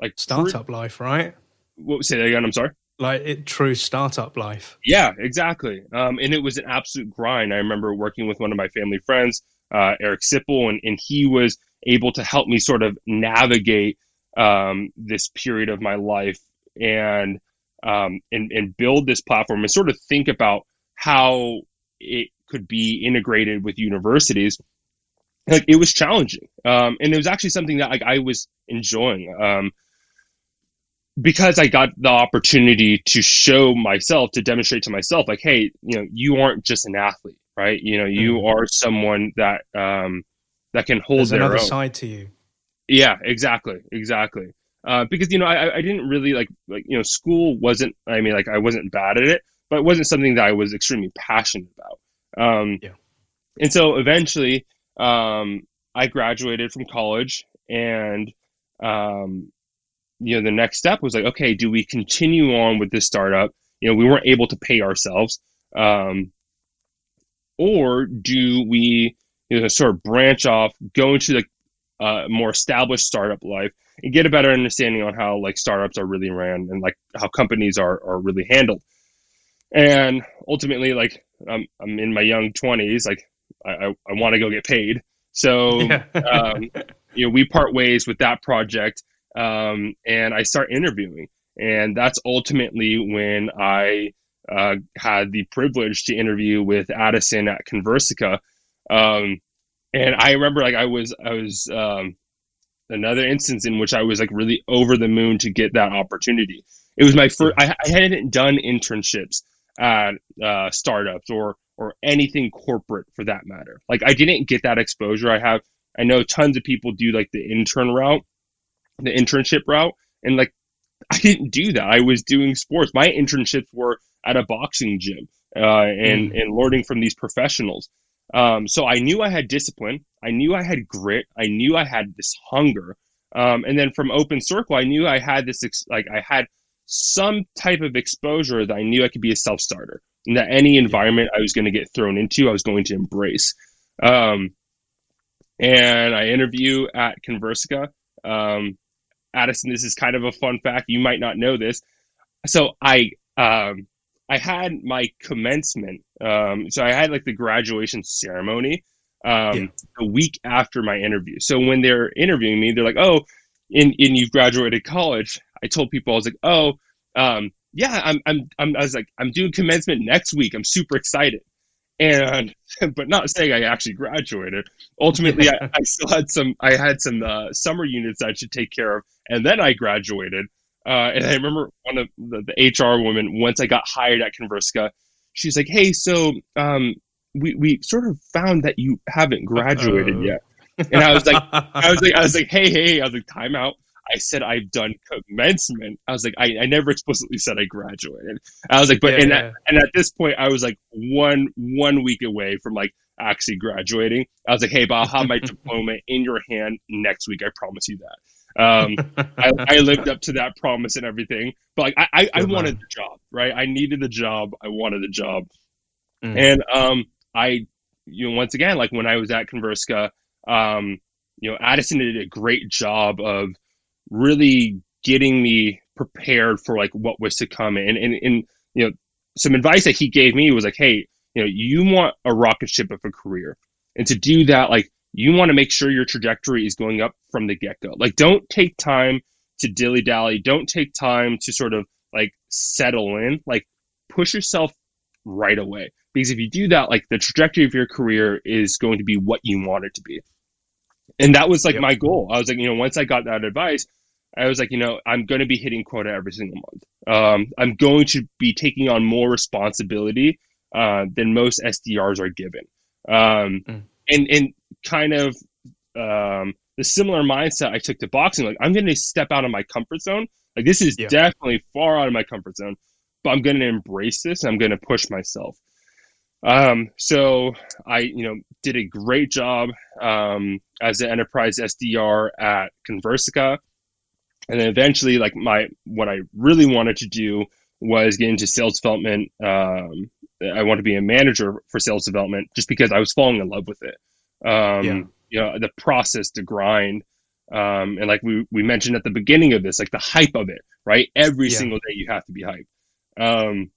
like startup life, right? What say that again? I'm sorry. Like it, true startup life. Yeah, exactly. Um, and it was an absolute grind. I remember working with one of my family friends, uh, Eric Sipple, and and he was able to help me sort of navigate um, this period of my life and um, and and build this platform and sort of think about how it could be integrated with universities like it was challenging um, and it was actually something that like i was enjoying um, because I got the opportunity to show myself, to demonstrate to myself, like, hey, you know, you aren't just an athlete, right? You know, you mm. are someone that um, that can hold There's another own. side to you. Yeah, exactly, exactly. Uh, because you know, I, I didn't really like like you know, school wasn't. I mean, like I wasn't bad at it, but it wasn't something that I was extremely passionate about. Um, yeah. And so eventually, um, I graduated from college, and um, you know, the next step was like, okay, do we continue on with this startup? You know, we weren't able to pay ourselves, um, or do we, you know, sort of branch off, go into the uh, more established startup life, and get a better understanding on how like startups are really ran and like how companies are are really handled. And ultimately, like I'm I'm in my young twenties, like I I, I want to go get paid, so yeah. um, you know we part ways with that project um, and I start interviewing. And that's ultimately when I uh, had the privilege to interview with Addison at Conversica. Um, and I remember like I was I was um, another instance in which I was like really over the moon to get that opportunity. It was my first. I, I hadn't done internships at uh, startups or or anything corporate for that matter. Like I didn't get that exposure. I have. I know tons of people do like the intern route, the internship route, and like I didn't do that. I was doing sports. My internships were at a boxing gym uh, and mm. and learning from these professionals. Um, so I knew I had discipline. I knew I had grit. I knew I had this hunger. Um, and then from Open Circle, I knew I had this ex- like I had some type of exposure that I knew I could be a self starter, and that any environment I was going to get thrown into, I was going to embrace. Um, and I interview at Conversica. Um, Addison, this is kind of a fun fact. You might not know this. So I um, I had my commencement. Um, so I had like the graduation ceremony um, yeah. a week after my interview. So when they're interviewing me, they're like, "Oh, and in you've graduated college." I told people I was like, "Oh, um, yeah, I'm, I'm I'm I was like I'm doing commencement next week. I'm super excited." and but not saying I actually graduated. Ultimately, I, I, still had some. I had some uh, summer units I should take care of, and then I graduated. Uh, and I remember one of the, the, HR woman once I got hired at Conversica, she's like, "Hey, so um, we we sort of found that you haven't graduated Uh-oh. yet." And I was like, I was like, I was like, "Hey, hey!" I was like, "Time out." I said I've done commencement. I was like, I, I never explicitly said I graduated. I was like, but yeah, and, yeah. At, and at this point, I was like one one week away from like actually graduating. I was like, hey, but I'll have my diploma in your hand next week. I promise you that. Um, I, I, lived up to that promise and everything. But like, I, I, I wanted the job, right? I needed the job. I wanted the job. Mm. And um, I, you know, once again, like when I was at Conversica, um, you know, Addison did a great job of really getting me prepared for like what was to come. And, and, and you know, some advice that he gave me was like, hey, you know, you want a rocket ship of a career. And to do that, like you want to make sure your trajectory is going up from the get go. Like don't take time to dilly dally. Don't take time to sort of like settle in. Like push yourself right away. Because if you do that, like the trajectory of your career is going to be what you want it to be. And that was like yep. my goal. I was like, you know, once I got that advice, I was like, you know, I'm going to be hitting quota every single month. Um, I'm going to be taking on more responsibility uh, than most SDRs are given. Um, mm. And and kind of um, the similar mindset I took to boxing. Like I'm going to step out of my comfort zone. Like this is yeah. definitely far out of my comfort zone, but I'm going to embrace this. I'm going to push myself. Um, so I, you know, did a great job um, as an enterprise SDR at Conversica and then eventually like my what i really wanted to do was get into sales development um, i want to be a manager for sales development just because i was falling in love with it um, yeah. you know the process the grind um, and like we, we mentioned at the beginning of this like the hype of it right every yeah. single day you have to be hyped um,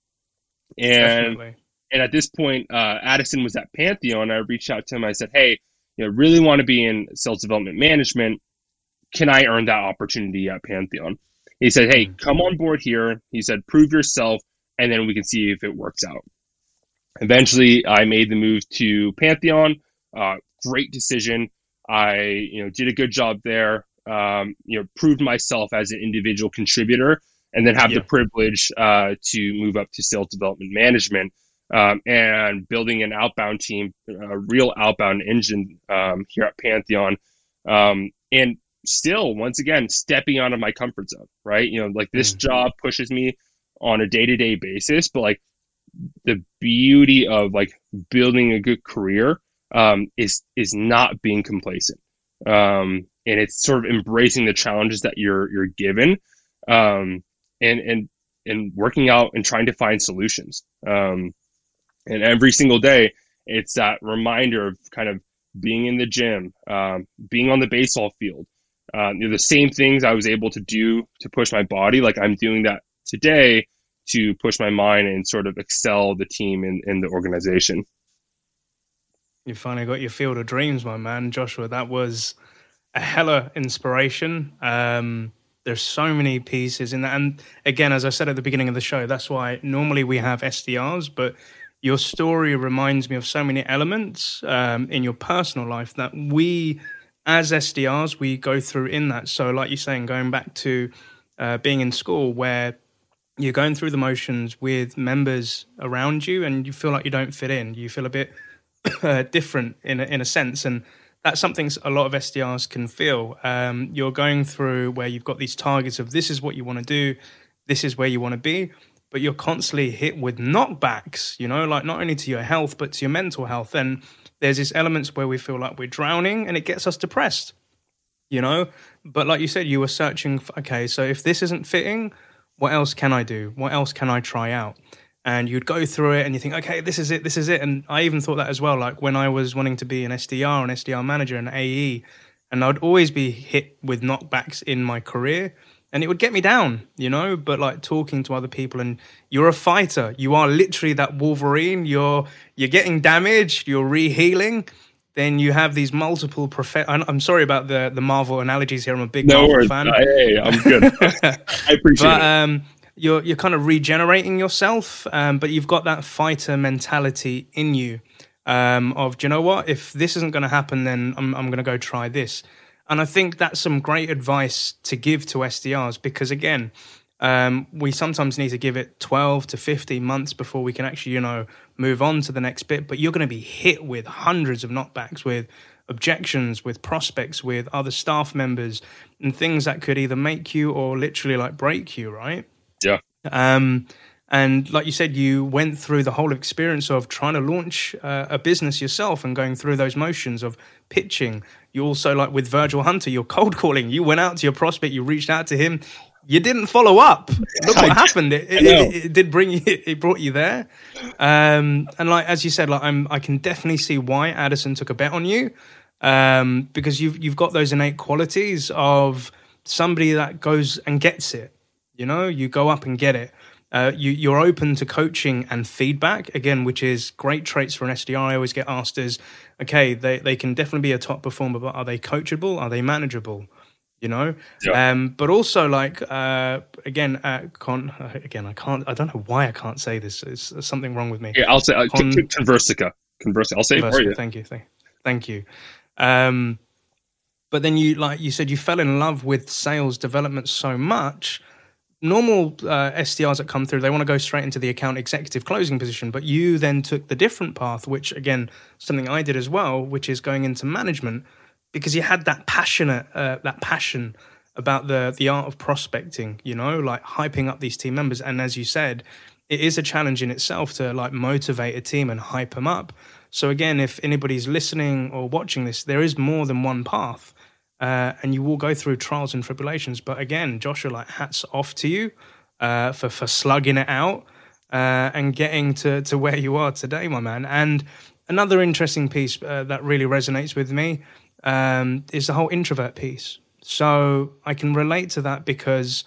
and Definitely. and at this point uh, addison was at pantheon i reached out to him i said hey you know really want to be in sales development management can I earn that opportunity at Pantheon? He said, Hey, mm. come on board here. He said, prove yourself, and then we can see if it works out. Eventually, I made the move to Pantheon. Uh, great decision. I, you know, did a good job there. um, you know, proved myself as an individual contributor, and then have yeah. the privilege uh, to move up to sales development management um, and building an outbound team, a real outbound engine um, here at Pantheon, um, and still, once again, stepping out of my comfort zone. Right, you know, like this mm. job pushes me on a day to day basis, but like the beauty of like building a good career um, is is not being complacent, um, and it's sort of embracing the challenges that you're you're given, um, and and and working out and trying to find solutions. Um, and every single day, it's that reminder of kind of being in the gym, um, being on the baseball field. Uh, you know, the same things I was able to do to push my body, like I'm doing that today to push my mind and sort of excel the team in, in the organization. You finally got your field of dreams, my man, Joshua. That was a hella inspiration. Um, there's so many pieces in that, and again, as I said at the beginning of the show, that's why normally we have SDRs, but your story reminds me of so many elements um, in your personal life that we, as SDRs, we go through in that. So, like you're saying, going back to uh, being in school, where you're going through the motions with members around you, and you feel like you don't fit in. You feel a bit different in a, in a sense, and that's something a lot of SDRs can feel. Um, you're going through where you've got these targets of this is what you want to do, this is where you want to be, but you're constantly hit with knockbacks, you know, like not only to your health, but to your mental health. And there's these elements where we feel like we're drowning and it gets us depressed, you know? But like you said, you were searching, for, okay, so if this isn't fitting, what else can I do? What else can I try out? And you'd go through it and you think, okay, this is it, this is it. And I even thought that as well, like when I was wanting to be an SDR, an SDR manager, an AE, and I'd always be hit with knockbacks in my career and it would get me down, you know. But like talking to other people, and you're a fighter. You are literally that Wolverine. You're you're getting damaged. You're rehealing. Then you have these multiple prof. I'm sorry about the the Marvel analogies here. I'm a big no Marvel worries. fan. Hey, I'm good. I appreciate but, it. Um, you're you're kind of regenerating yourself, um, but you've got that fighter mentality in you. Um, of do you know what? If this isn't going to happen, then I'm I'm going to go try this. And I think that's some great advice to give to SDRs because, again, um, we sometimes need to give it 12 to 15 months before we can actually, you know, move on to the next bit. But you're going to be hit with hundreds of knockbacks, with objections, with prospects, with other staff members, and things that could either make you or literally like break you, right? Um, and like you said, you went through the whole experience of trying to launch uh, a business yourself and going through those motions of pitching. You also, like with Virgil Hunter, you're cold calling. You went out to your prospect, you reached out to him. You didn't follow up. Look what happened. It, it, it, it, did bring you. It brought you there. Um, and like as you said, like I'm, I can definitely see why Addison took a bet on you um, because you've you've got those innate qualities of somebody that goes and gets it. You know, you go up and get it. Uh, you, you're open to coaching and feedback again, which is great traits for an SDR. I always get asked is, okay, they, they can definitely be a top performer, but are they coachable? Are they manageable? You know, yeah. um, but also like uh, again, uh, con- again, I can't. I don't know why I can't say this. It's, there's something wrong with me. Yeah, I'll say uh, con- Conversica. Conversica. I'll say Conversica, it for you. Thank you. Thank, thank you. Um, but then you like you said you fell in love with sales development so much normal uh, SDRs that come through, they want to go straight into the account executive closing position, but you then took the different path, which again, something I did as well, which is going into management because you had that passionate, uh, that passion about the the art of prospecting, you know, like hyping up these team members. And as you said, it is a challenge in itself to like motivate a team and hype them up. So again, if anybody's listening or watching this, there is more than one path uh, and you will go through trials and tribulations. But again, Joshua, like hats off to you uh, for for slugging it out uh, and getting to to where you are today, my man. And another interesting piece uh, that really resonates with me um, is the whole introvert piece. So I can relate to that because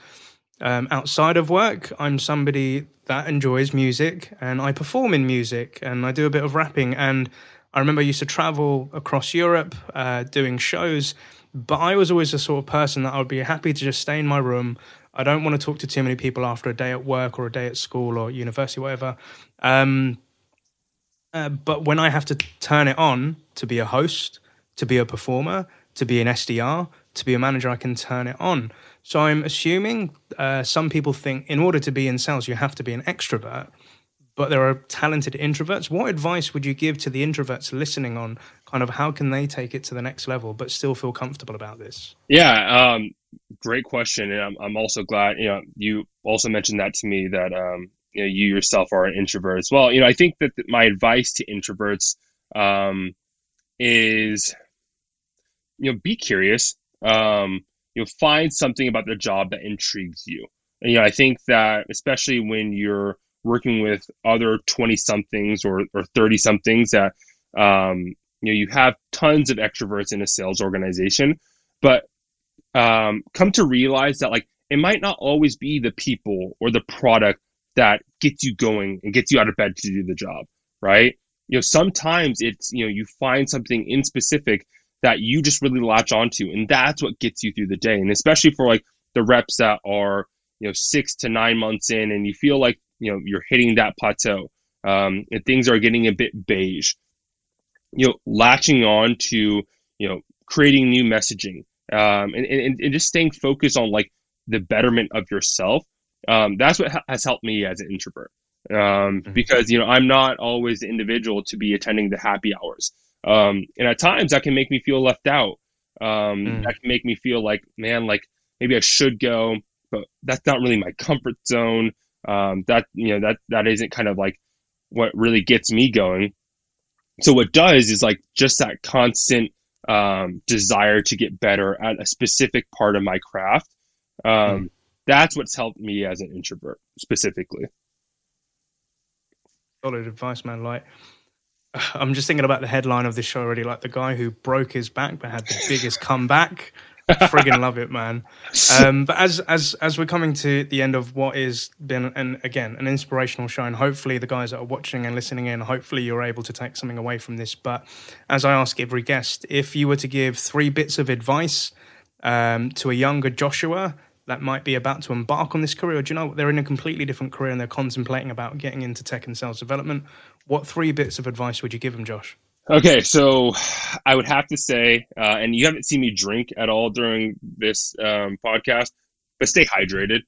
um, outside of work, I'm somebody that enjoys music and I perform in music and I do a bit of rapping. And I remember I used to travel across Europe uh, doing shows but I was always the sort of person that I would be happy to just stay in my room. I don't want to talk to too many people after a day at work or a day at school or university, whatever. Um, uh, but when I have to turn it on to be a host, to be a performer, to be an SDR, to be a manager, I can turn it on. So I'm assuming uh, some people think in order to be in sales, you have to be an extrovert, but there are talented introverts. What advice would you give to the introverts listening on kind of how can they take it to the next level, but still feel comfortable about this? Yeah, um, great question. And I'm, I'm also glad, you know, you also mentioned that to me that, um, you know, you yourself are an introvert as well. You know, I think that my advice to introverts um, is, you know, be curious. Um, you know, find something about the job that intrigues you. And, you know, I think that especially when you're working with other 20 somethings or, or 30 somethings that, um, you know, you have tons of extroverts in a sales organization, but um, come to realize that like it might not always be the people or the product that gets you going and gets you out of bed to do the job, right? You know, sometimes it's, you know, you find something in specific that you just really latch onto, and that's what gets you through the day. And especially for like the reps that are, you know, six to nine months in and you feel like, you know, you're hitting that plateau um, and things are getting a bit beige, you know, latching on to, you know, creating new messaging um, and, and, and just staying focused on like the betterment of yourself um, that's what ha- has helped me as an introvert. Um, mm-hmm. because you know I'm not always the individual to be attending the happy hours, um, and at times that can make me feel left out. Um, mm. That can make me feel like, man, like maybe I should go, but that's not really my comfort zone. Um, that you know that that isn't kind of like what really gets me going. So what does is like just that constant um, desire to get better at a specific part of my craft. Um, mm that's what's helped me as an introvert specifically. Solid advice, man. Like, I'm just thinking about the headline of this show already. Like the guy who broke his back but had the biggest comeback. Friggin' love it, man. Um, but as as as we're coming to the end of what is been and again an inspirational show, and hopefully the guys that are watching and listening in, hopefully you're able to take something away from this. But as I ask every guest, if you were to give three bits of advice um, to a younger Joshua that might be about to embark on this career, do you know they're in a completely different career and they're contemplating about getting into tech and sales development? What three bits of advice would you give them, Josh? Okay, so I would have to say, uh, and you haven't seen me drink at all during this um, podcast, but stay hydrated.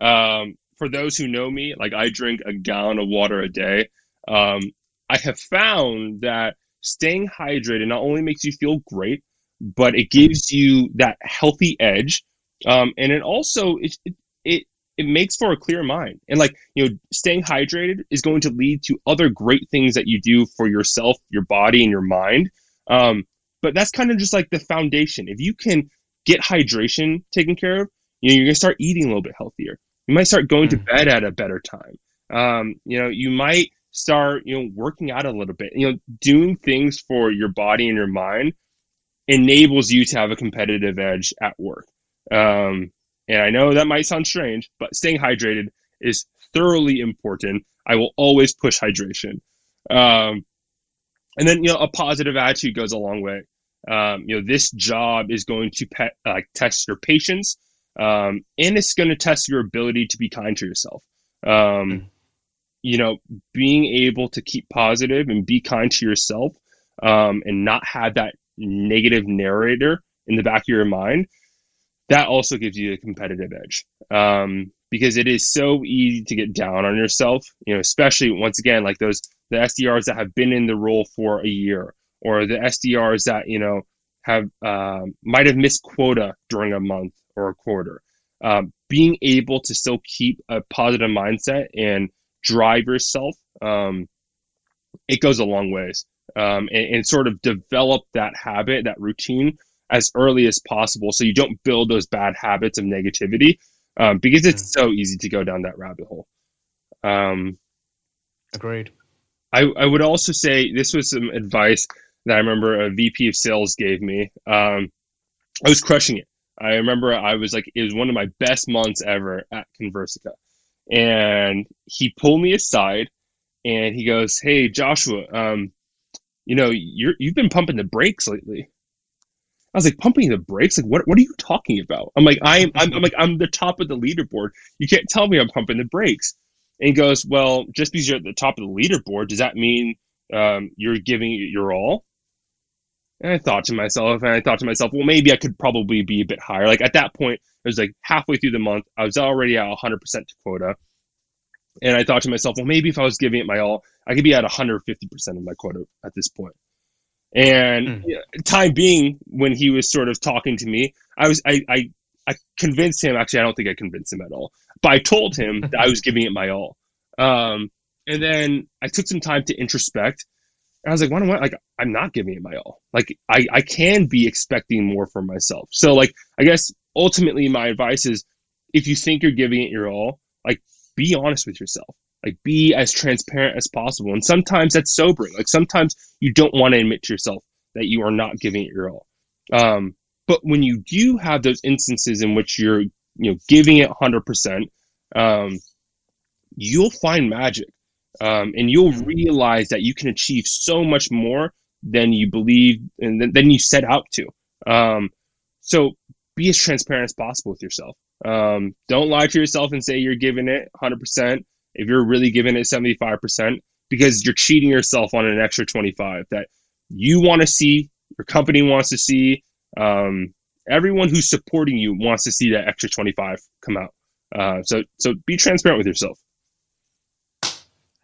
Um, for those who know me, like I drink a gallon of water a day. Um, I have found that staying hydrated not only makes you feel great, but it gives you that healthy edge um, and it also it, it it makes for a clear mind. And like you know staying hydrated is going to lead to other great things that you do for yourself your body and your mind. Um, but that's kind of just like the foundation. If you can get hydration taken care of you know you're going to start eating a little bit healthier. You might start going to mm. bed at a better time. Um, you know you might start you know working out a little bit. You know doing things for your body and your mind enables you to have a competitive edge at work. Um, and I know that might sound strange, but staying hydrated is thoroughly important. I will always push hydration. Um, and then, you know, a positive attitude goes a long way. Um, you know, this job is going to pe- uh, test your patience, um, and it's going to test your ability to be kind to yourself. Um, hmm. you know, being able to keep positive and be kind to yourself, um, and not have that negative narrator in the back of your mind that also gives you a competitive edge um, because it is so easy to get down on yourself you know especially once again like those the sdrs that have been in the role for a year or the sdrs that you know have uh, might have missed quota during a month or a quarter. Um, being able to still keep a positive mindset and drive yourself um, it goes a long ways. Um, and, and sort of develop that habit that routine as early as possible so you don't build those bad habits of negativity um, because it's mm. so easy to go down that rabbit hole. Um, Agreed. I, I would also say this was some advice that I remember a VP of sales gave me. Um, I was crushing it. I remember I was like, it was one of my best months ever at Conversica. And he pulled me aside and he goes, Hey, Joshua, um, you know, you're, you've been pumping the brakes lately. I was like, pumping the brakes? Like, what, what are you talking about? I'm like, I'm, I'm, I'm like, I'm the top of the leaderboard. You can't tell me I'm pumping the brakes. And he goes, well, just because you're at the top of the leaderboard, does that mean um, you're giving it your all? And I thought to myself, and I thought to myself, well, maybe I could probably be a bit higher. Like at that point, it was like halfway through the month, I was already at 100% to quota. And I thought to myself, well, maybe if I was giving it my all, I could be at 150% of my quota at this point. And mm. time being, when he was sort of talking to me, I was I, I I convinced him. Actually, I don't think I convinced him at all, but I told him that I was giving it my all. Um, and then I took some time to introspect. And I was like, why don't I, like, I'm not giving it my all. Like, I, I can be expecting more for myself. So, like, I guess ultimately my advice is if you think you're giving it your all, like, be honest with yourself. Like, be as transparent as possible. And sometimes that's sobering. Like, sometimes you don't want to admit to yourself that you are not giving it your all. Um, but when you do have those instances in which you're, you know, giving it 100%, um, you'll find magic um, and you'll realize that you can achieve so much more than you believe and than you set out to. Um, so be as transparent as possible with yourself. Um, don't lie to yourself and say you're giving it 100% if you're really giving it 75% because you're cheating yourself on an extra 25 that you want to see, your company wants to see, um, everyone who's supporting you wants to see that extra 25 come out. Uh, so so be transparent with yourself.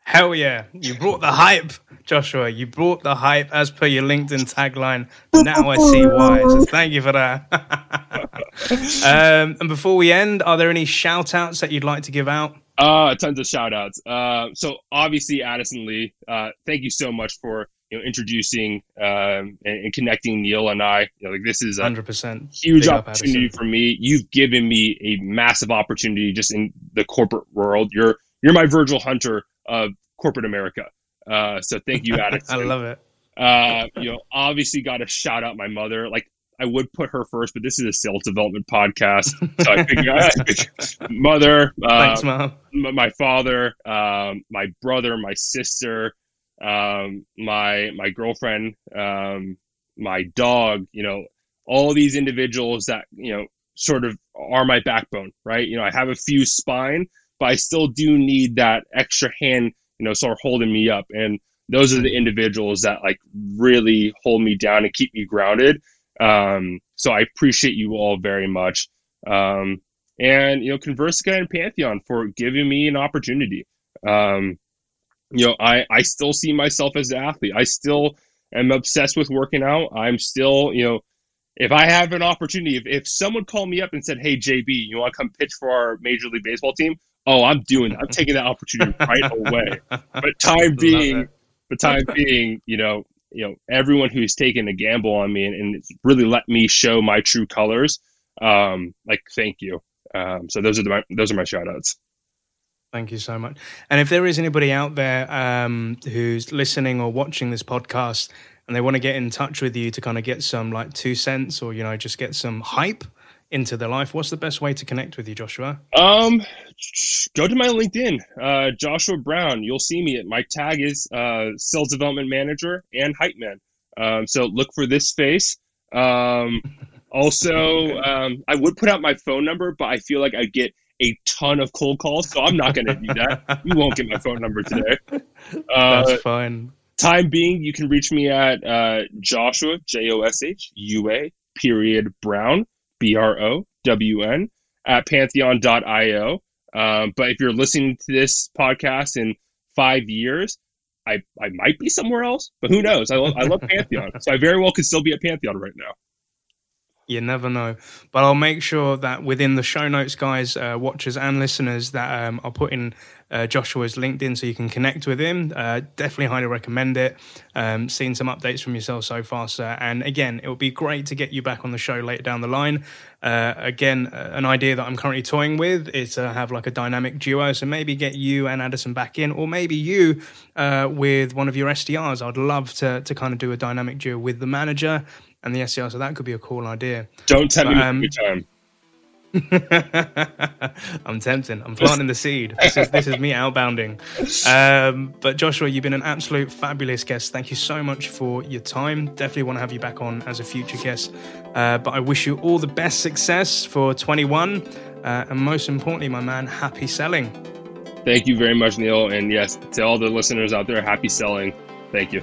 Hell yeah. You brought the hype, Joshua. You brought the hype as per your LinkedIn tagline. Now I see why. So thank you for that. um, and before we end, are there any shout outs that you'd like to give out? Uh, tons of shout outs. Uh, so obviously, Addison Lee, uh, thank you so much for you know introducing um, and, and, connecting Neil and I. You know, like this is a 100% huge opportunity for me. You've given me a massive opportunity just in the corporate world. You're you're my Virgil Hunter of corporate America. Uh, so thank you, Addison. I love it. Uh, you know, obviously got to shout out my mother. Like I would put her first, but this is a sales development podcast, so I figured mother, uh, Thanks, mom. my father, um, my brother, my sister, um, my my girlfriend, um, my dog. You know, all these individuals that you know sort of are my backbone, right? You know, I have a few spine, but I still do need that extra hand, you know, sort of holding me up. And those are the individuals that like really hold me down and keep me grounded. Um, so I appreciate you all very much. Um, and you know, Conversica and Pantheon for giving me an opportunity. Um, you know, I I still see myself as an athlete. I still am obsessed with working out. I'm still, you know, if I have an opportunity, if, if someone called me up and said, "Hey, JB, you want to come pitch for our Major League Baseball team?" oh, I'm doing, I'm taking that opportunity right away. But time being, but time being, you know, you know, everyone who's taken a gamble on me and, and really let me show my true colors, um, like, thank you. Um, so those are the, my, those are my shout outs. Thank you so much. And if there is anybody out there um, who's listening or watching this podcast and they want to get in touch with you to kind of get some like two cents or, you know, just get some hype into their life, what's the best way to connect with you, Joshua? Um, go to my LinkedIn, uh, Joshua Brown. You'll see me. My tag is uh, sales development manager and hype man. Um, so look for this face. Um, also, um, I would put out my phone number, but I feel like I get a ton of cold calls, so I'm not going to do that. you won't get my phone number today. Uh, That's fine. Time being, you can reach me at uh, Joshua J O S H U A period Brown B R O W N, at pantheon.io. Um, but if you're listening to this podcast in five years, I, I might be somewhere else, but who knows? I, I love Pantheon. so I very well could still be at Pantheon right now. You never know. But I'll make sure that within the show notes, guys, uh, watchers, and listeners, that um, I'll put in uh, Joshua's LinkedIn so you can connect with him. Uh, definitely highly recommend it. Um, seen some updates from yourself so far, sir. And again, it would be great to get you back on the show later down the line. Uh, again, uh, an idea that I'm currently toying with is to have like a dynamic duo. So maybe get you and Addison back in, or maybe you uh, with one of your SDRs. I'd love to, to kind of do a dynamic duo with the manager and the SDR. So that could be a cool idea. Don't tell but, me um, time. I'm tempting. I'm planting the seed. This is this is me outbounding. Um, but Joshua, you've been an absolute fabulous guest. Thank you so much for your time. Definitely want to have you back on as a future guest. Uh, but I wish you all the best success for 21, uh, and most importantly, my man, happy selling. Thank you very much, Neil. And yes, to all the listeners out there, happy selling. Thank you.